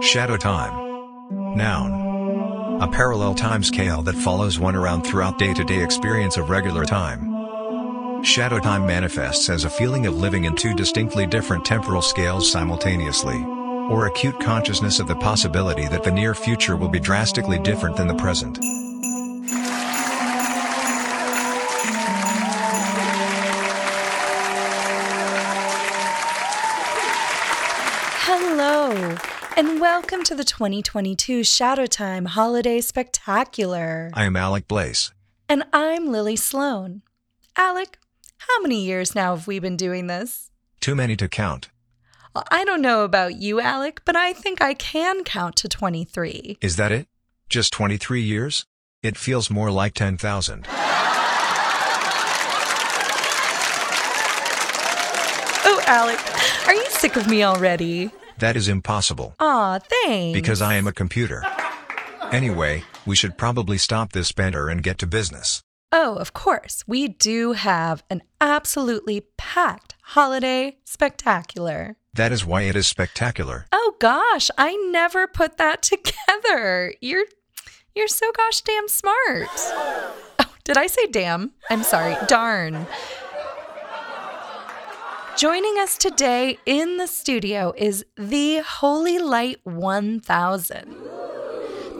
Shadow time. Noun. A parallel time scale that follows one around throughout day-to-day experience of regular time. Shadow time manifests as a feeling of living in two distinctly different temporal scales simultaneously. Or acute consciousness of the possibility that the near future will be drastically different than the present. And welcome to the 2022 Shadow Time Holiday Spectacular. I am Alec Blaese. And I'm Lily Sloane. Alec, how many years now have we been doing this? Too many to count. Well, I don't know about you, Alec, but I think I can count to 23. Is that it? Just 23 years? It feels more like 10,000. Oh, Alec, are you sick of me already? That is impossible. Aw, thanks. Because I am a computer. Anyway, we should probably stop this banter and get to business. Oh, of course. We do have an absolutely packed holiday spectacular. That is why it is spectacular. Oh gosh, I never put that together. You're you're so gosh damn smart. Oh, did I say damn? I'm sorry. Darn. Joining us today in the studio is the Holy Light 1000,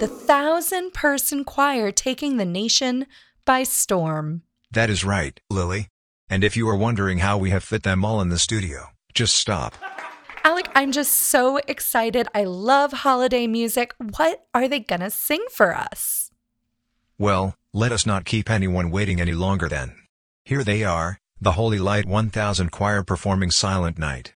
the thousand person choir taking the nation by storm. That is right, Lily. And if you are wondering how we have fit them all in the studio, just stop. Alec, I'm just so excited. I love holiday music. What are they going to sing for us? Well, let us not keep anyone waiting any longer then. Here they are, the Holy Light 1000 Choir performing Silent Night.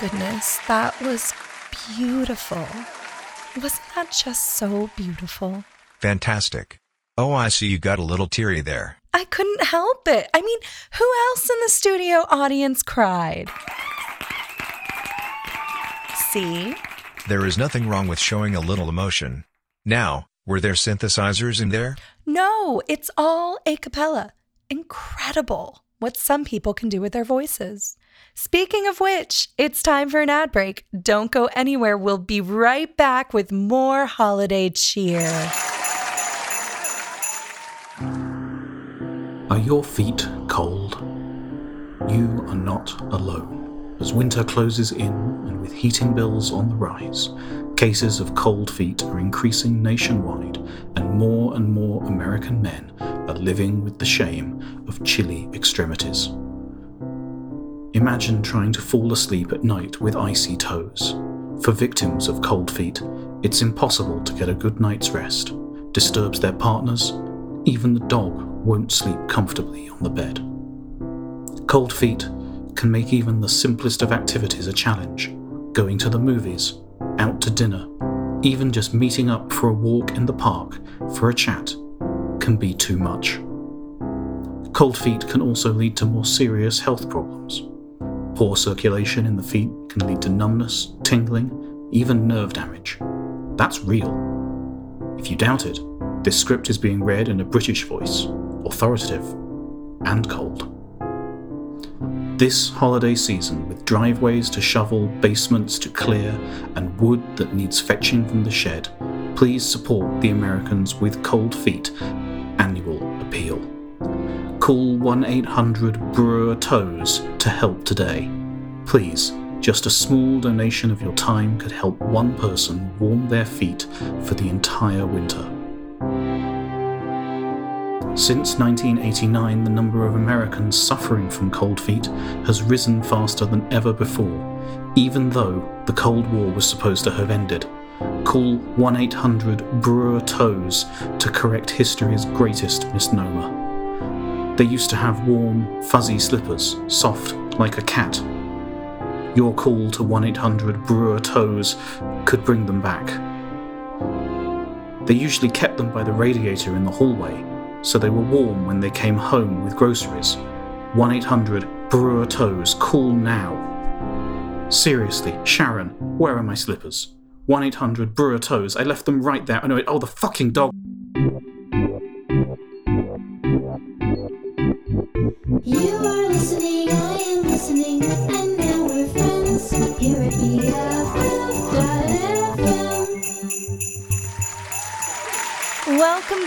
Goodness, that was beautiful. Wasn't that just so beautiful? Fantastic. Oh, I see you got a little teary there. I couldn't help it. I mean, who else in the studio audience cried? See? There is nothing wrong with showing a little emotion. Now, were there synthesizers in there? No, it's all a cappella. Incredible what some people can do with their voices. Speaking of which, it's time for an ad break. Don't go anywhere. We'll be right back with more holiday cheer. Are your feet cold? You are not alone. As winter closes in and with heating bills on the rise, cases of cold feet are increasing nationwide, and more and more American men are living with the shame of chilly extremities. Imagine trying to fall asleep at night with icy toes. For victims of cold feet, it's impossible to get a good night's rest, disturbs their partners, even the dog won't sleep comfortably on the bed. Cold feet can make even the simplest of activities a challenge. Going to the movies, out to dinner, even just meeting up for a walk in the park for a chat can be too much. Cold feet can also lead to more serious health problems. Poor circulation in the feet can lead to numbness, tingling, even nerve damage. That's real. If you doubt it, this script is being read in a British voice, authoritative and cold. This holiday season, with driveways to shovel, basements to clear, and wood that needs fetching from the shed, please support the Americans with Cold Feet. Call 1 800 BRR-TOES to help today. Please, just a small donation of your time could help one person warm their feet for the entire winter. Since 1989, the number of Americans suffering from cold feet has risen faster than ever before, even though the Cold War was supposed to have ended. Call 1 800 BRR-TOES to correct history's greatest misnomer. They used to have warm, fuzzy slippers, soft like a cat. Your call to 1 800 BRR-TOES could bring them back. They usually kept them by the radiator in the hallway, so they were warm when they came home with groceries. 1 800 BRR-TOES, call now. Seriously, Sharon, where are my slippers? 1 800 BRR-TOES, I left them right there. I Oh no, oh, the fucking dog.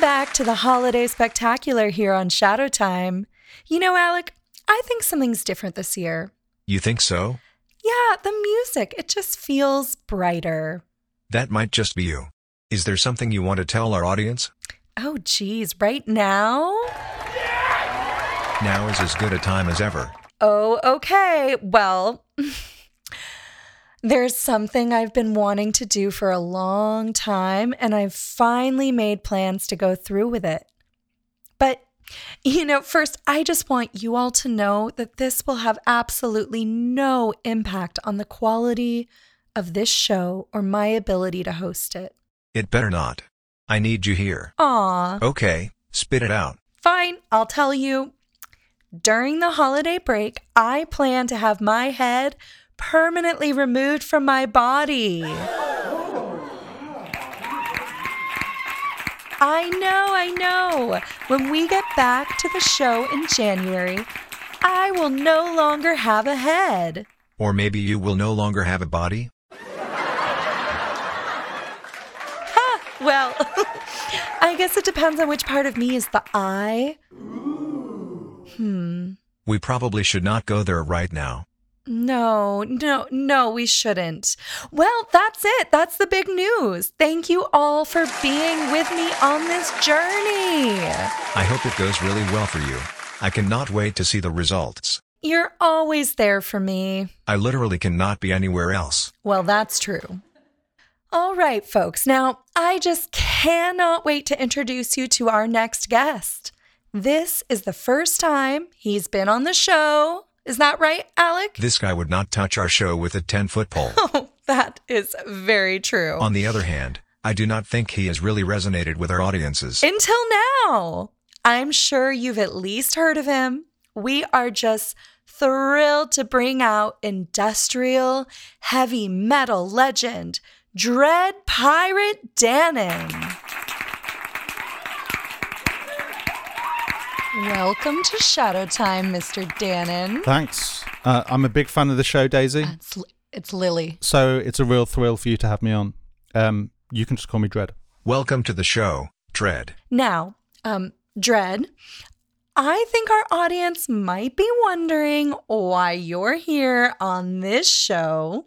Back to the Holiday Spectacular here on Shadow Time. You know, Alec, I think something's different this year. You think so? Yeah, the music, it just feels brighter. That might just be you. Is there something you want to tell our audience? Oh, geez, right now? Now is as good a time as ever. Oh, okay. Well, there's something I've been wanting to do for a long time, and I've finally made plans to go through with it. But, you know, first, I just want you all to know that this will have absolutely no impact on the quality of this show or my ability to host it. It better not. I need you here. Aw. Okay, spit it out. Fine, I'll tell you. During the holiday break, I plan to have my head permanently removed from my body. I know, I know. When we get back to the show in January, I will no longer have a head. Or maybe you will no longer have a body? Well, I guess it depends on which part of me is the I. Hmm. We probably should not go there right now. No, no, no, we shouldn't. Well, that's it. That's the big news. Thank you all for being with me on this journey. I hope it goes really well for you. I cannot wait to see the results. You're always there for me. I literally cannot be anywhere else. Well, that's true. All right, folks. Now, I just cannot wait to introduce you to our next guest. This is the first time he's been on the show. Is that right, Alec? This guy would not touch our show with a 10 foot pole. Oh, that is very true. On the other hand, I do not think he has really resonated with our audiences. Until now. I'm sure you've at least heard of him. We are just thrilled to bring out industrial heavy metal legend, Dread Pirate Dannon. Welcome to Shadow Time, Mr. Dannon. Thanks. Uh, I'm a big fan of the show, Daisy. It's, it's Lily. So it's a real thrill for you to have me on. Um, you can just call me Dread. Welcome to the show, Dread. Now, um, Dread, I think our audience might be wondering why you're here on this show.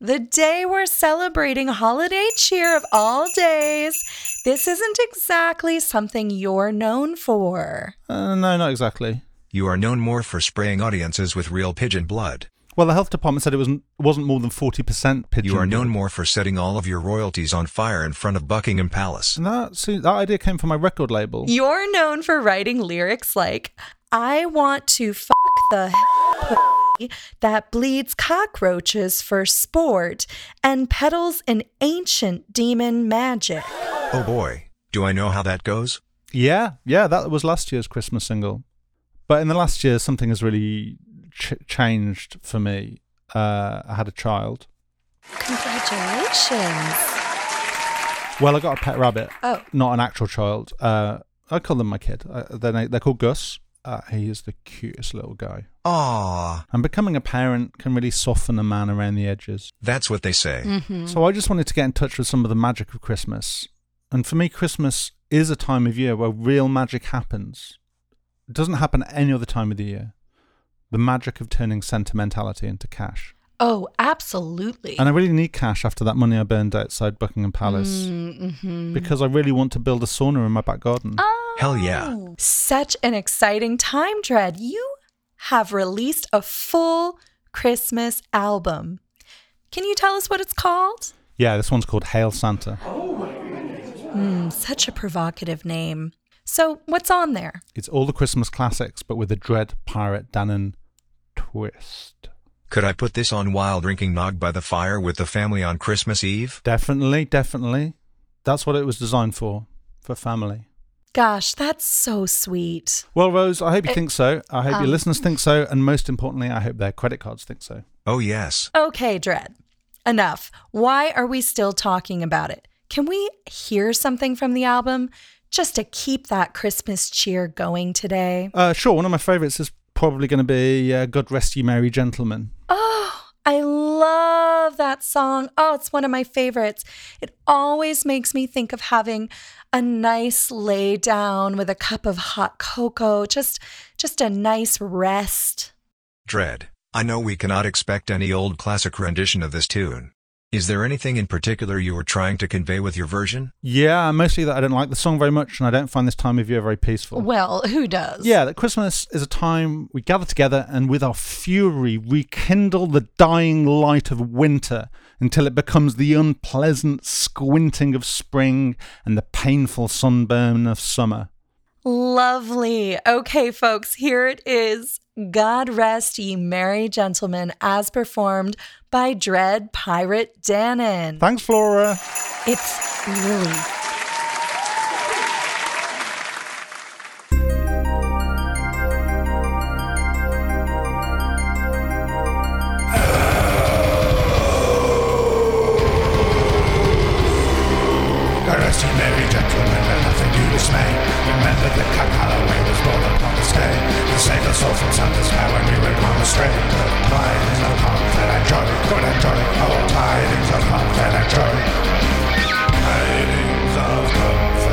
The day we're celebrating holiday cheer of all days. This isn't exactly something you're known for. Uh, no, not exactly. You are known more for spraying audiences with real pigeon blood. Well, the health department said it wasn't wasn't more than forty percent pigeon. You are known blood. more for setting all of your royalties on fire in front of Buckingham Palace. And that see, that idea came from my record label. You're known for writing lyrics like, I want to fuck the pussy that bleeds cockroaches for sport and peddles an ancient demon magic. Oh boy, do I know how that goes? Yeah, yeah, that was last year's Christmas single. But in the last year, something has really ch- changed for me. Uh, I had a child. Congratulations. Well, I got a pet rabbit. Oh. Not an actual child. Uh, I call them my kid. Uh, they're, they're called Gus. Uh, he is the cutest little guy. Aww, And becoming a parent can really soften a man around the edges. that's what they say. Mm-hmm. So I just wanted to get in touch with some of the magic of Christmas. And for me, Christmas is a time of year where real magic happens. It doesn't happen any other time of the year. The magic of turning sentimentality into cash. Oh, absolutely. And I really need cash after that money I burned outside Buckingham Palace Mm-hmm. because I really want to build a sauna in my back garden. Oh, Hell yeah. Such an exciting time, Dread. You have released a full Christmas album. Can you tell us what it's called? Yeah, this one's called Hail Santa. Hmm, such a provocative name. So, what's on there? It's all the Christmas classics, but with a Dread Pirate Dannon twist. Could I put this on while drinking nog by the fire with the family on Christmas Eve? Definitely, definitely. That's what it was designed for, for family. Gosh, that's so sweet. Well, Rose, I hope you Eh, think so. I hope um, your listeners think so. And most importantly, I hope their credit cards think so. Oh yes. Okay, Dread. Enough. Why are we still talking about it? Can we hear something from the album just to keep that Christmas cheer going today? Uh, sure, one of my favourites is probably going to be uh, God Rest You Merry Gentlemen. Oh, I love that song. Oh, it's one of my favorites. It always makes me think of having a nice lay down with a cup of hot cocoa, just just a nice rest. Dread. I know we cannot expect any old classic rendition of this tune. Is there anything in particular you were trying to convey with your version? Yeah, mostly that I don't like the song very much and I don't find this time of year very peaceful. Well, who does? Yeah, that Christmas is a time we gather together and with our fury rekindle the dying light of winter until it becomes the unpleasant squinting of spring and the painful sunburn of summer. Lovely. Okay, folks, here it is. God rest ye merry gentlemen, as performed by Dread Pirate Dannon. Thanks, Flora. It's Lily. God rest merry gentlemen, let nothing you dismay. Remember that Cat to save us all from Santa's power we went on astray. Good tidings of comfort and joy, good and joy, oh tidings of comfort and joy. Tidings of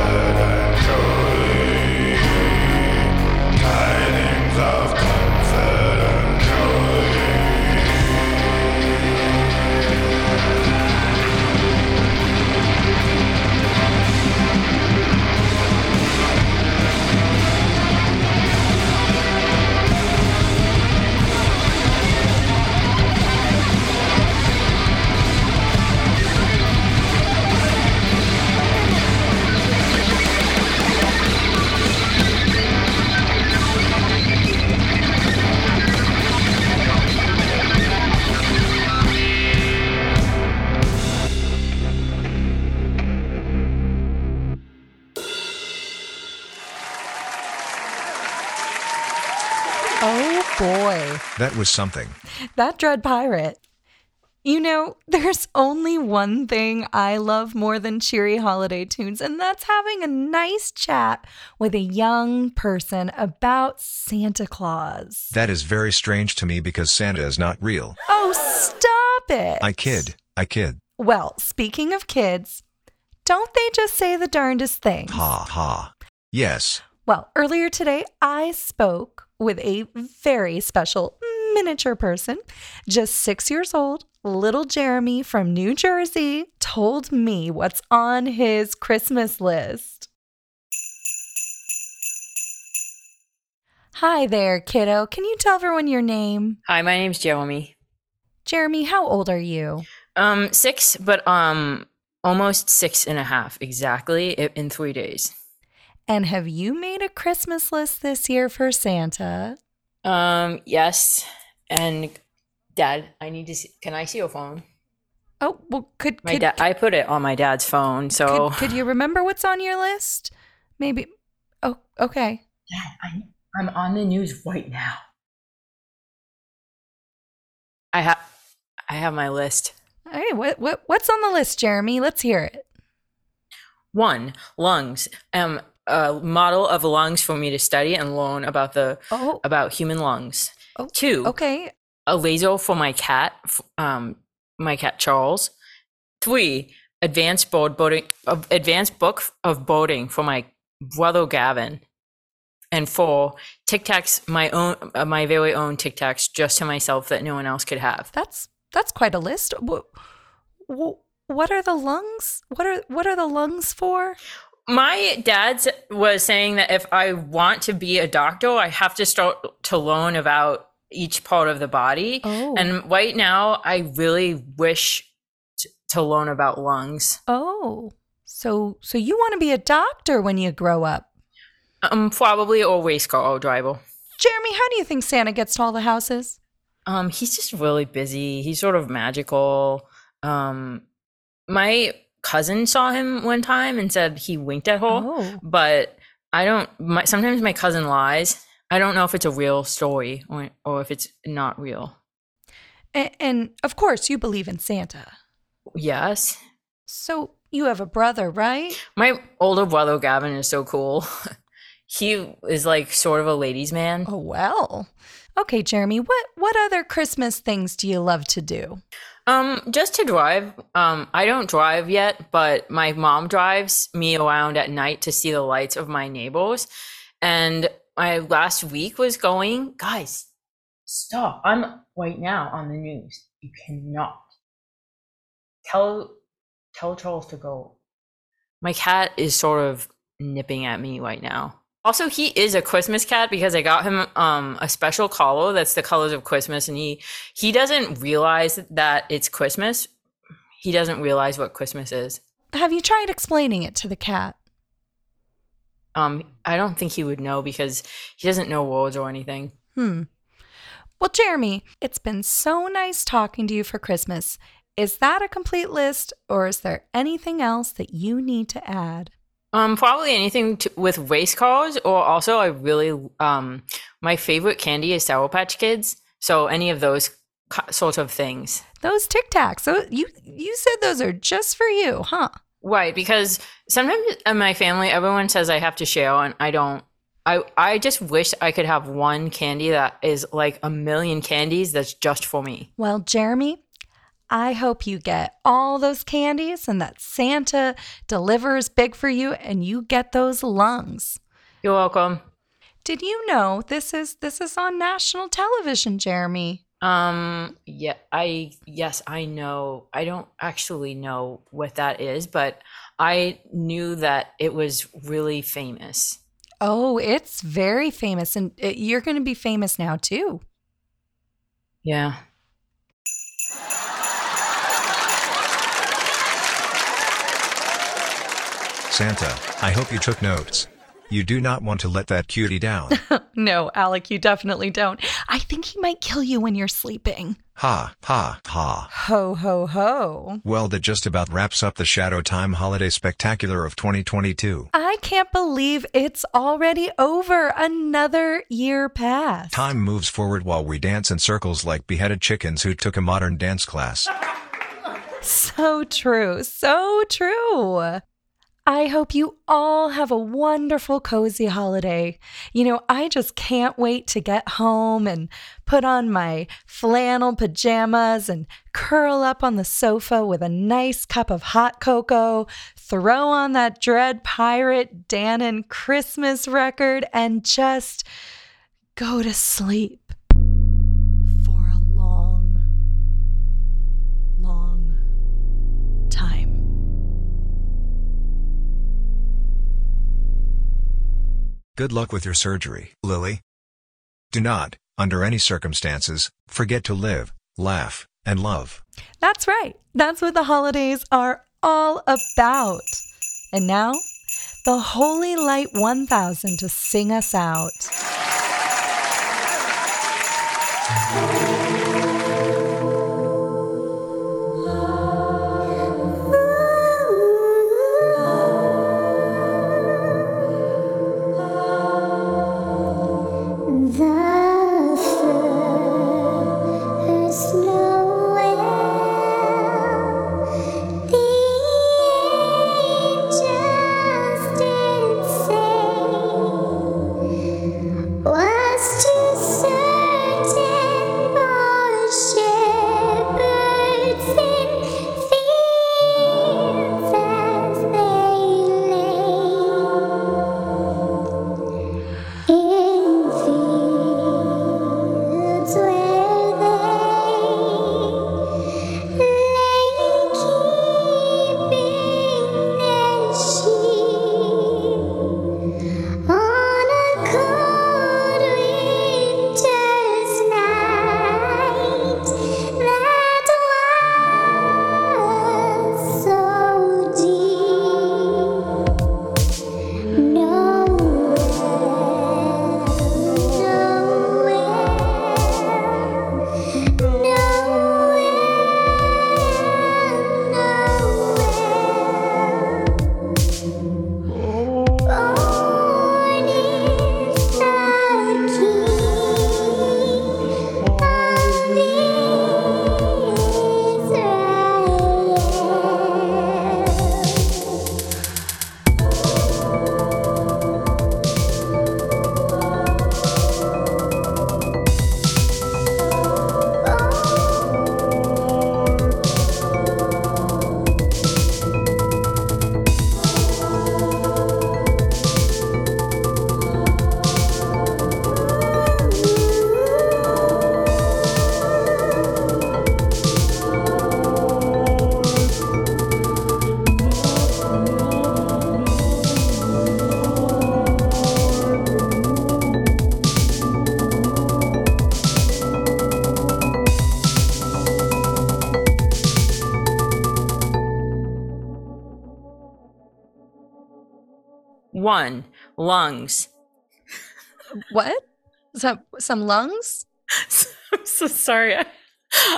That was something. That Dread Pirate. You know, there's only one thing I love more than cheery holiday tunes, and that's having a nice chat with a young person about Santa Claus. That is very strange to me because Santa is not real. Oh, stop it. I kid. I kid. Well, speaking of kids, don't they just say the darndest things? Ha ha. Yes. Well, earlier today, I spoke with a very special miniature person, just six years old. Little Jeremy from New Jersey told me what's on his Christmas list. Hi there, kiddo. Can you tell everyone your name? Hi, my name's Jeremy. Jeremy, how old are you? Um, six, but um, almost six and a half exactly in three days. And have you made a Christmas list this year for Santa? Um, yes, and Dad, I need to see. Can I see your phone? Oh, well, could My could, dad. I put it on my dad's phone, so could, could you remember what's on your list? Maybe. Oh, okay. Dad, I, I'm on the news right now. I have, I have my list. All right, what what what's on the list, Jeremy? Let's hear it. One, lungs. Um, a model of lungs for me to study and learn about the Oh, about human lungs. Oh, Two, okay. a laser for my cat, um, my cat Charles. Three, advanced board boating, uh, advanced book of boating for my brother Gavin. And four, Tic Tacs, my own, uh, my very own Tic Tacs, just to myself that no one else could have. That's that's quite a list. What, what are the lungs? What are what are the lungs for? My dad was saying that if I want to be a doctor, I have to start to learn about each part of the body. Oh. And right now, I really wish t- to learn about lungs. Oh, so so you want to be a doctor when you grow up? Um, probably a race car driver. Jeremy, how do you think Santa gets to all the houses? Um, he's just really busy. He's sort of magical. Um, my cousin saw him one time and said he winked at her, Oh. but I don't. My, sometimes my cousin lies. I don't know if it's a real story or or if it's not real. And, and of course, you believe in Santa. Yes, So you have a brother, right? my older brother Gavin is so cool. he is like sort of a ladies' man. Oh well. Okay, Jeremy, what what other Christmas things do you love to do? Um, just to drive. Um, I don't drive yet, but my mom drives me around at night to see the lights of my neighbors. And my last week was going, guys, stop. I'm right now on the news. You cannot tell tell Charles to go. My cat is sort of nipping at me right now. Also, he is a Christmas cat because I got him um, a special collar that's the colors of Christmas, and he he doesn't realize that it's Christmas. He doesn't realize what Christmas is. Have you tried explaining it to the cat? Um, I don't think he would know because he doesn't know words or anything. Hmm. Well, Jeremy, it's been so nice talking to you for Christmas. Is that a complete list, or is there anything else that you need to add? Um, probably anything to, with race cars, or also I really um, my favorite candy is Sour Patch Kids. So any of those sorts of things. Those Tic Tacs. So you you said those are just for you, huh? Right, because sometimes in my family, everyone says I have to share, and I don't. I I just wish I could have one candy that is like a million candies that's just for me. Well, Jeremy, I hope you get all those candies and that Santa delivers big for you and you get those lungs. You're welcome. Did you know this is this is on national television, Jeremy? Um, yeah, I yes, I know. I don't actually know what that is, but I knew that it was really famous. Oh, it's very famous and uh, you're going to be famous now too. Yeah. Santa, I hope you took notes. You do not want to let that cutie down. No, Alec, you definitely don't. I think he might kill you when you're sleeping. Ha, ha, ha. Ho, ho, ho. Well, that just about wraps up the Shadow Time Holiday Spectacular of 2022. I can't believe it's already over. Another year passed. Time moves forward while we dance in circles like beheaded chickens who took a modern dance class. So true. So true. I hope you all have a wonderful, cozy holiday. You know, I just can't wait to get home and put on my flannel pajamas and curl up on the sofa with a nice cup of hot cocoa, throw on that Dread Pirate Dannon Christmas record, and just go to sleep Good luck with your surgery, Lily. Do not, under any circumstances, forget to live, laugh, and love. That's right. That's what the holidays are all about. And now, the Holy Light 1000 to sing us out. One, lungs. What? Some some lungs? I'm so sorry. I,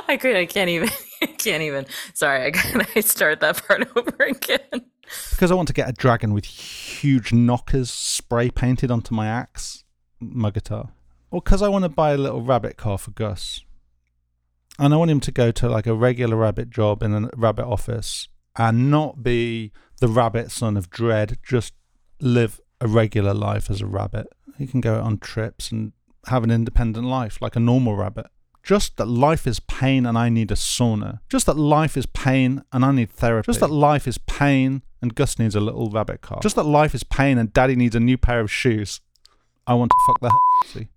I could. I can't even. I can't even. Sorry. I gotta start that part over again. Because I want to get a dragon with huge knockers spray painted onto my axe, my guitar. Or because I want to buy a little rabbit car for Gus. And I want him to go to like a regular rabbit job in a rabbit office and not be the rabbit son of Dread, just live a regular life as a rabbit. He can go on trips and have an independent life like a normal rabbit. Just that life is pain and I need a sauna. Just that life is pain and I need therapy. Just that life is pain and Gus needs a little rabbit car. Just that life is pain and daddy needs a new pair of shoes. I want to fuck the hell.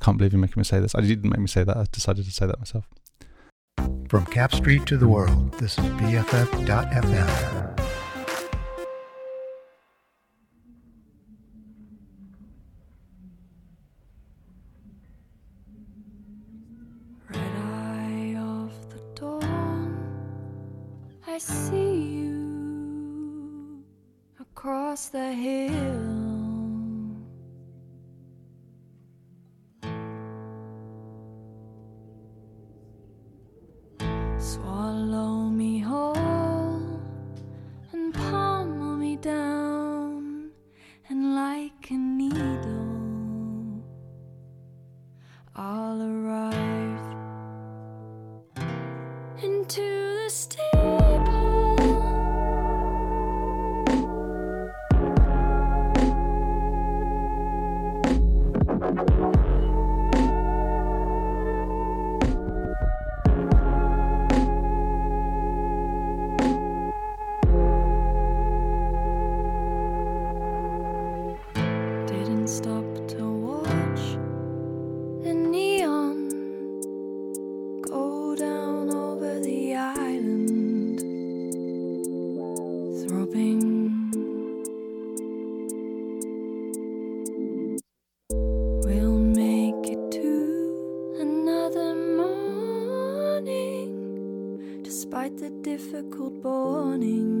Can't believe you're making me say this. I didn't make me say that. I decided to say that myself. From Capp Street to the world, this is BFF.FM. I see you across the hill. Swallow. Difficult morning.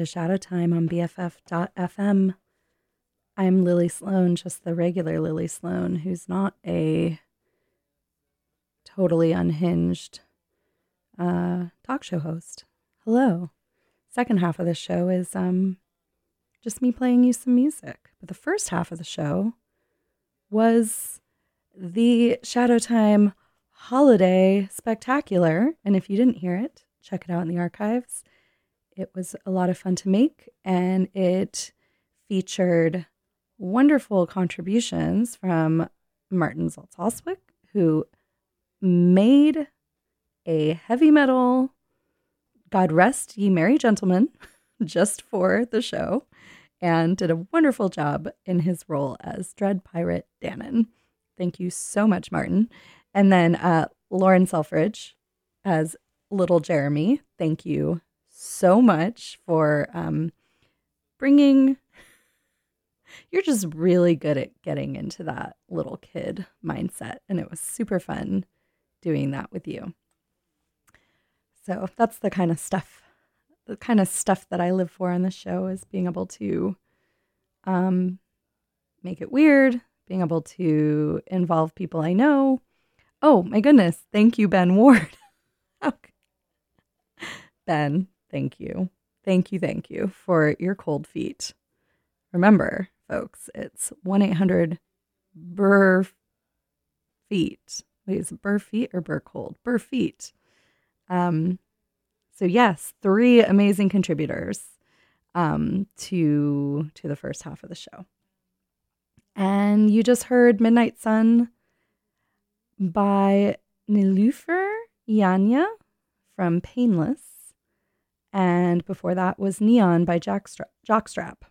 To Shadow Time on BFF.fm. I'm Lily Sloane, just the regular Lily Sloane, who's not a totally unhinged uh, talk show host. Hello. Second half of the show is um, just me playing you some music. But the first half of the show was the Shadow Time Holiday Spectacular. And if you didn't hear it, check it out in the archives. It was a lot of fun to make, and it featured wonderful contributions from Martin Zaltz Austwick, who made a heavy metal God Rest Ye Merry Gentlemen just for the show and did a wonderful job in his role as Dread Pirate Dannon. Thank you so much, Martin. And then uh, Lauren Selfridge as Little Jeremy. Thank you so much for um, bringing. You're just really good at getting into that little kid mindset. And it was super fun doing that with you. So that's the kind of stuff, the kind of stuff that I live for on the show is being able to um, make it weird, being able to involve people I know. Oh my goodness. Thank you, Ben Ward. okay. Ben, thank you. Thank you, thank you for your cold feet. Remember, folks, it's 1 800 BRR Feet. Wait, is it BRR Feet or BRR Cold? BRR Feet. Um, so yes, three amazing contributors um, to to the first half of the show. And you just heard Midnight Sun by Nilüfer Yanya from Painless. And before that was Neon by Jackstra- Jockstrap.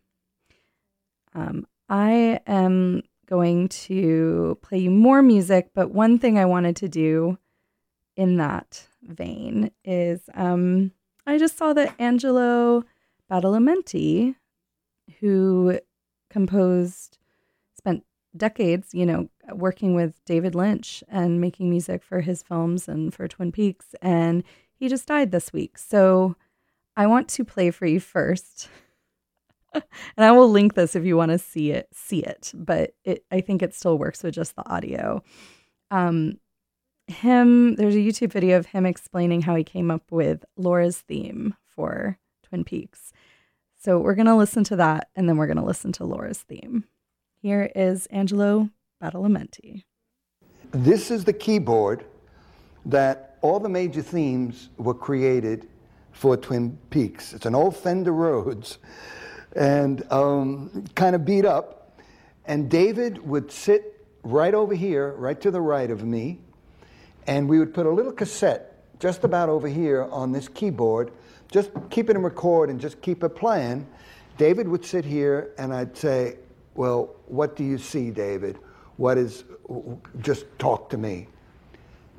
Um, I am going to play you more music, but one thing I wanted to do in that vein is um, I just saw that Angelo Badalamenti, who composed, spent decades, you know, working with David Lynch and making music for his films and for Twin Peaks, and he just died this week. So I want to play for you first. and I will link this if you want to see it, see it, but it I think it still works with just the audio. Um him there's a YouTube video of him explaining how he came up with Laura's theme for Twin Peaks. So we're going to listen to that and then we're going to listen to Laura's theme. Here is Angelo Badalamenti. This is the keyboard that all the major themes were created for Twin Peaks. It's an old Fender Rhodes and um, kind of beat up. And David would sit right over here, right to the right of me, and we would put a little cassette just about over here on this keyboard, just keep it in record and just keep it playing. David would sit here and I'd say, Well, what do you see, David? What is, just talk to me.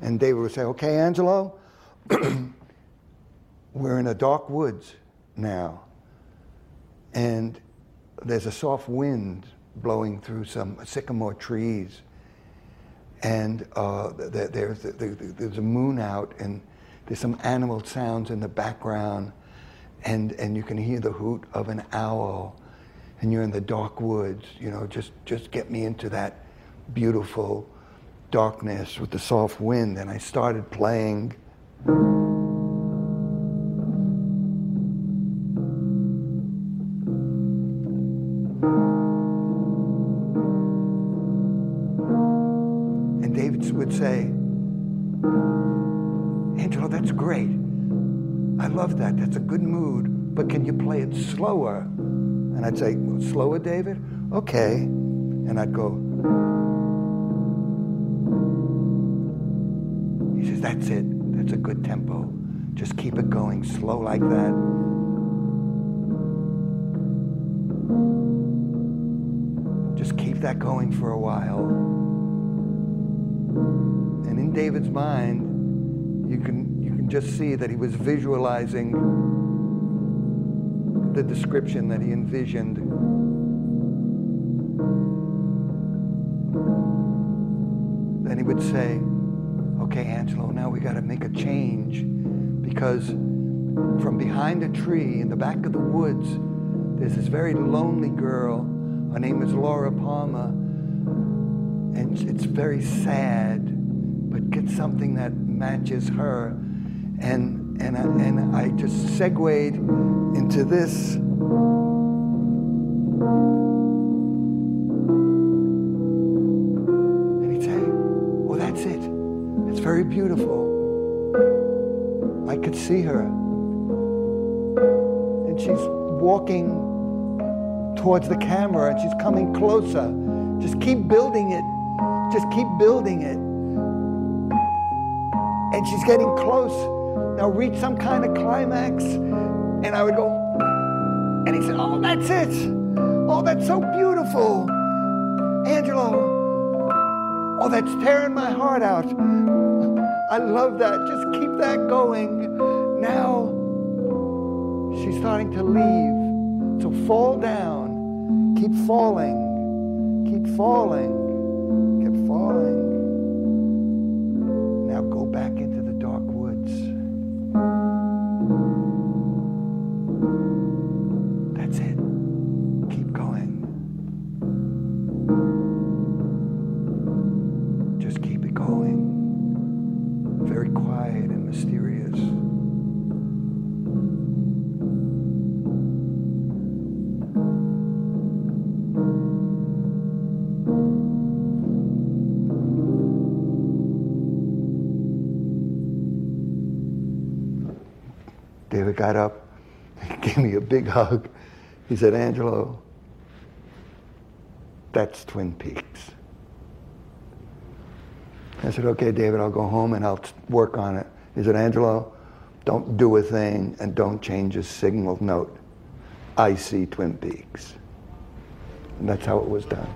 And David would say, Okay, Angelo, we're in a dark woods now. And there's a soft wind blowing through some sycamore trees and uh, there's, there's a moon out, and there's some animal sounds in the background, and, and you can hear the hoot of an owl, and you're in the dark woods. You know, just, just get me into that beautiful darkness with the soft wind. And I started playing. And David would say, Angelo, that's great. I love that. That's a good mood, but can you play it slower? And I'd say, slower, David? Okay. And I'd go, he says, that's it. That's a good tempo. Just keep it going slow like that. Just keep that going for a while. And in David's mind, you can, you can just see that he was visualizing the description that he envisioned. Then he would say, Okay, Angelo, now we got to make a change because from behind a tree in the back of the woods, there's this very lonely girl. Her name is Laura Palmer. And it's very sad, but get something that matches her. And, and, I, and I just segued into this. And he'd say, Well, that's it. It's very beautiful. I could see her. And she's walking towards the camera and she's coming closer. Just keep building it. Just keep building it. And she's getting close. Now reach some kind of climax. And I would go, and he said, Oh, that's it. Oh, that's so beautiful. Angelo. Oh, that's tearing my heart out. I love that. Just keep that going. Now she's starting to leave. So fall down. Keep falling. Keep falling. Keep falling. Now go back into got up, he gave me a big hug. He said, Angelo, that's Twin Peaks. I said, okay, David, I'll go home and I'll work on it. He said, Angelo, don't do a thing and don't change a signal note. I see Twin Peaks. And that's how it was done.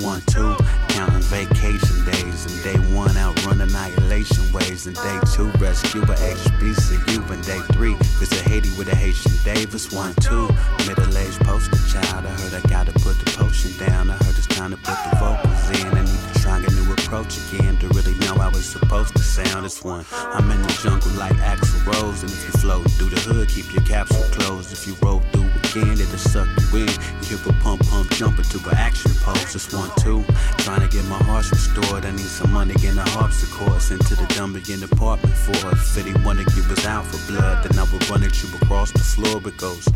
One, two, counting vacation days. And day one, outrun annihilation waves. And day two, rescue a HBCU. And day three, visit Haiti with a Haitian Davis. One, two, middle-aged poster child. I heard I gotta put the potion down. I heard it's time to put the vocals in. I need to try a new approach again to really know how it's supposed to sound. It's one. I'm in the jungle like Axl Rose, and if you float through the hood, keep your capsule closed. If you roll through again, it'll suck you in. You hear a pump pump jump into an action pose. It's one two. Trying to get my heart restored. I need some money in the harpsichord. Sent to the Dumbian apartment for her. If any one of you was out for blood, then I will run at you across the floor. It goes.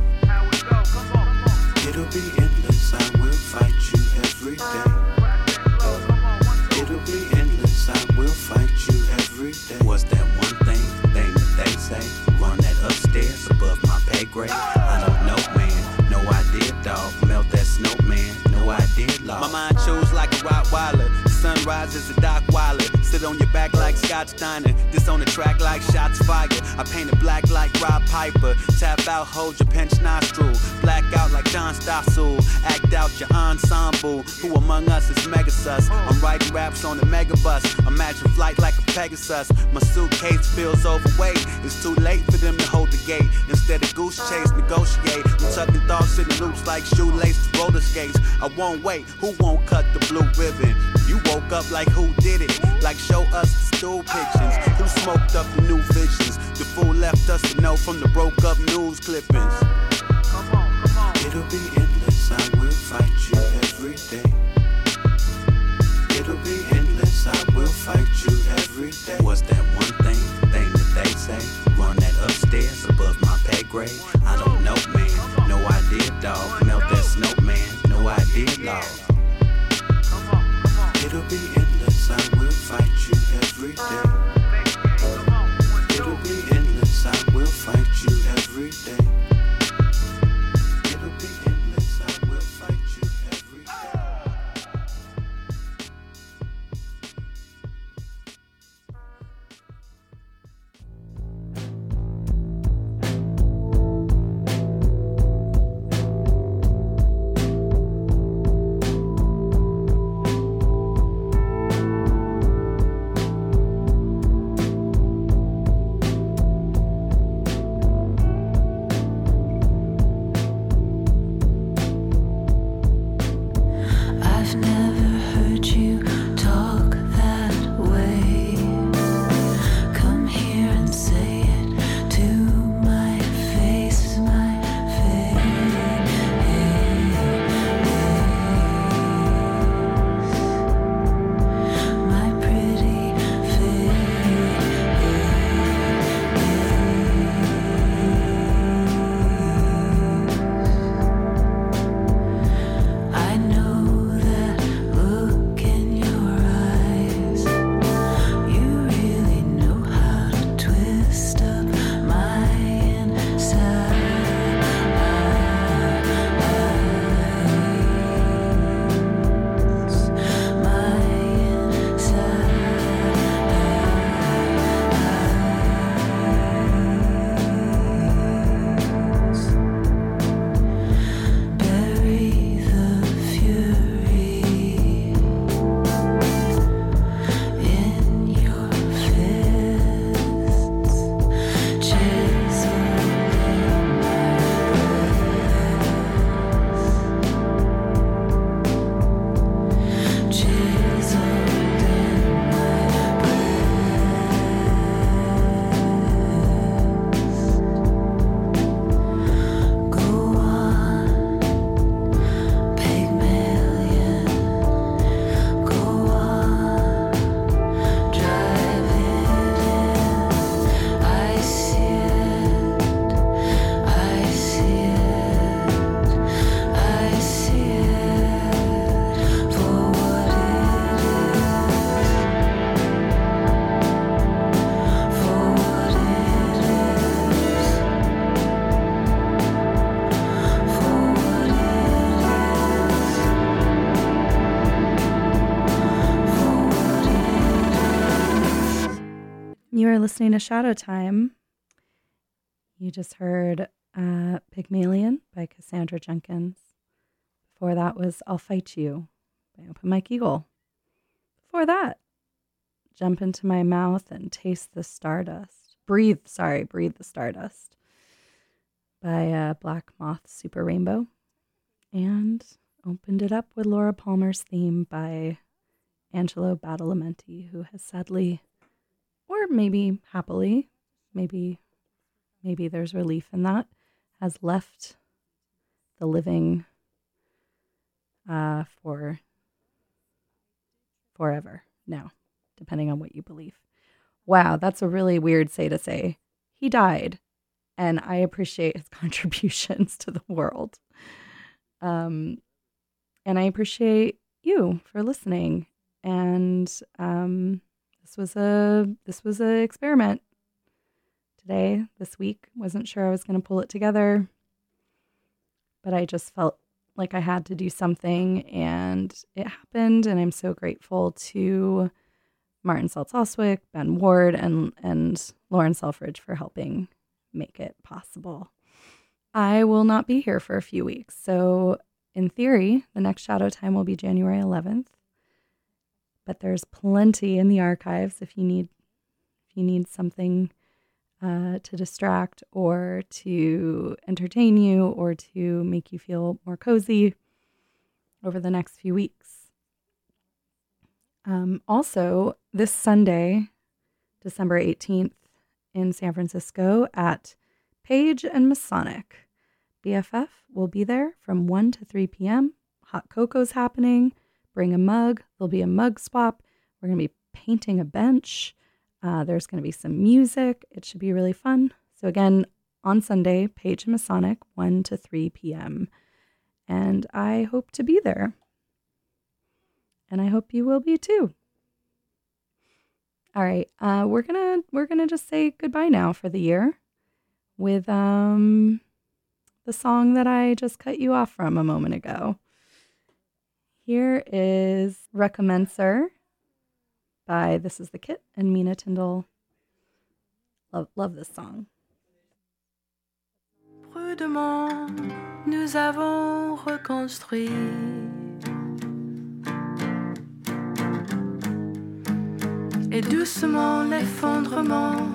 It'll be endless. I will fight you every day. It'll be endless. I will fight you every day. What's that one thing, thing that they say? Run that upstairs above my pay grade. I don't know, man. Dog. Melt that snow, man. No idea, law. My mind chose like a Rottweiler. Sun rises a Doc Weiler. Sit on your back like Scott Steiner. This on the track like shots fired. I paint it black like Rob Piper. Tap out, hold your pinch nostril. Black out like John Stossel. Act out your ensemble. Who among us is Megasus? I'm writing raps on the megabus. Imagine flight like a Pegasus. My suitcase feels overweight. It's too late for them to hold the gate. Instead of goose chase, negotiate. I'm tucking thoughts in the loops like shoelaced roller skates. I won't wait. Who won't cut the blue ribbon? You woke up like who did it? Like show us the stool pictures. Who smoked up the new visions? The fool left us to know from the broke up news clippings. Come on, come on. It'll be endless. I will fight you every day. It'll be endless. I will fight you every day. What's that one thing, thing that they say? Run that upstairs above my pay grade. I don't know, man. No idea, dog. Melt that snow, man. No idea, dog. It'll be endless. I will fight you every day. It'll be endless. I will fight you every day. Listening to Shadow Time. You just heard uh, Pygmalion by Cassandra Jenkins. Before that was I'll Fight You by Open Mike Eagle. Before that, Jump into My Mouth and Taste the Stardust. Breathe, sorry, Breathe the Stardust by uh, Black Moth Super Rainbow. And opened it up with Laura Palmer's theme by Angelo Badalamenti, who has sadly, or maybe happily, maybe maybe there's relief in that, has left the living uh, for forever now, depending on what you believe. Wow, that's a really weird say to say. He died, and I appreciate his contributions to the world. Um, and I appreciate you for listening. And um, this was a this was an experiment today, this week. Wasn't sure I was going to pull it together, but I just felt like I had to do something, and it happened. And I'm so grateful to Martin Zaltz Austwick, Ben Ward, and and Lauren Selfridge for helping make it possible. I will not be here for a few weeks, so in theory, the next shadow time will be January 11th. But there's plenty in the archives if you need if you need something uh, to distract or to entertain you or to make you feel more cozy over the next few weeks. Um, also, this Sunday, December 18th, in San Francisco at Page and Masonic. BFF will be there from 1 to 3 p.m. Hot cocoa's happening. Bring a mug. There'll be a mug swap. We're going to be painting a bench. Uh, there's going to be some music. It should be really fun. So, again, on Sunday, Page and Masonic, 1 to 3 p.m. And I hope to be there. And I hope you will be too. All right, uh, we're gonna we're gonna just say goodbye now for the year with um the song that I just cut you off from a moment ago. Here is Recommencer by This Is the Kit and Mina Tindle. Love love this song. Prudemment, nous avons reconstruit. Et doucement l'effondrement.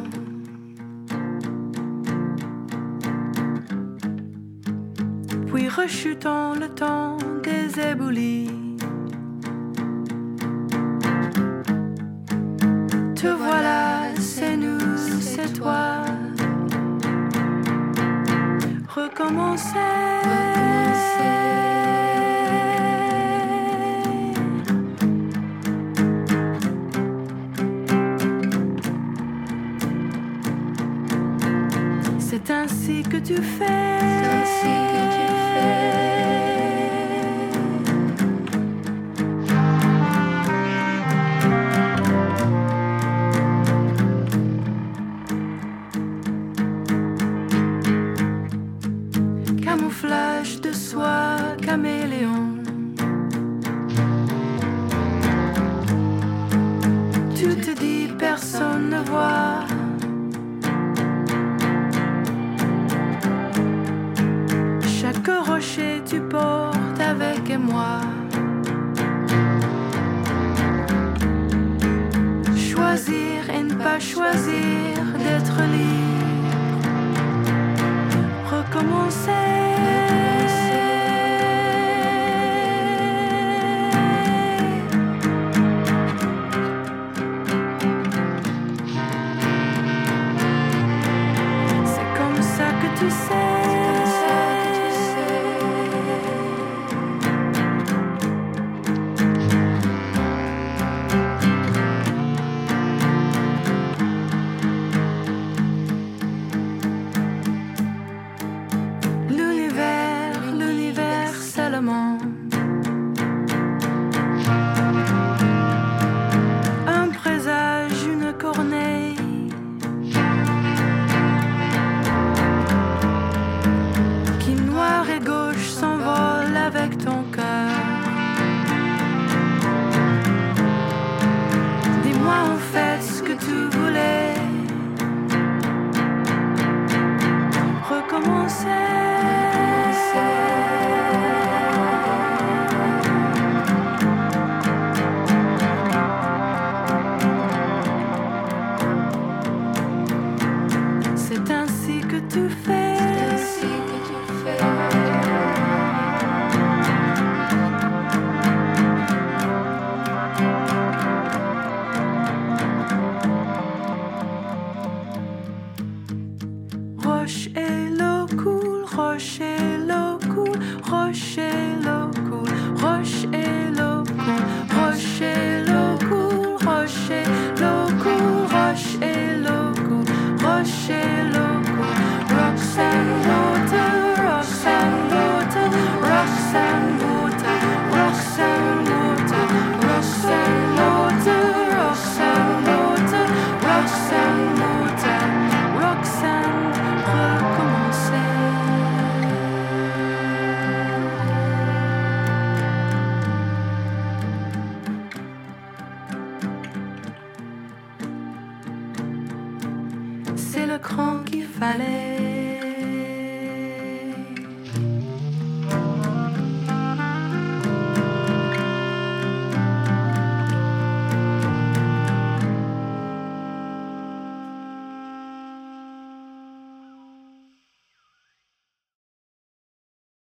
Puis rechutons le temps des éboulis. Te voilà, c'est nous, c'est toi. Recommencer. C'est ainsi que tu fais. C'est ainsi que tu fais.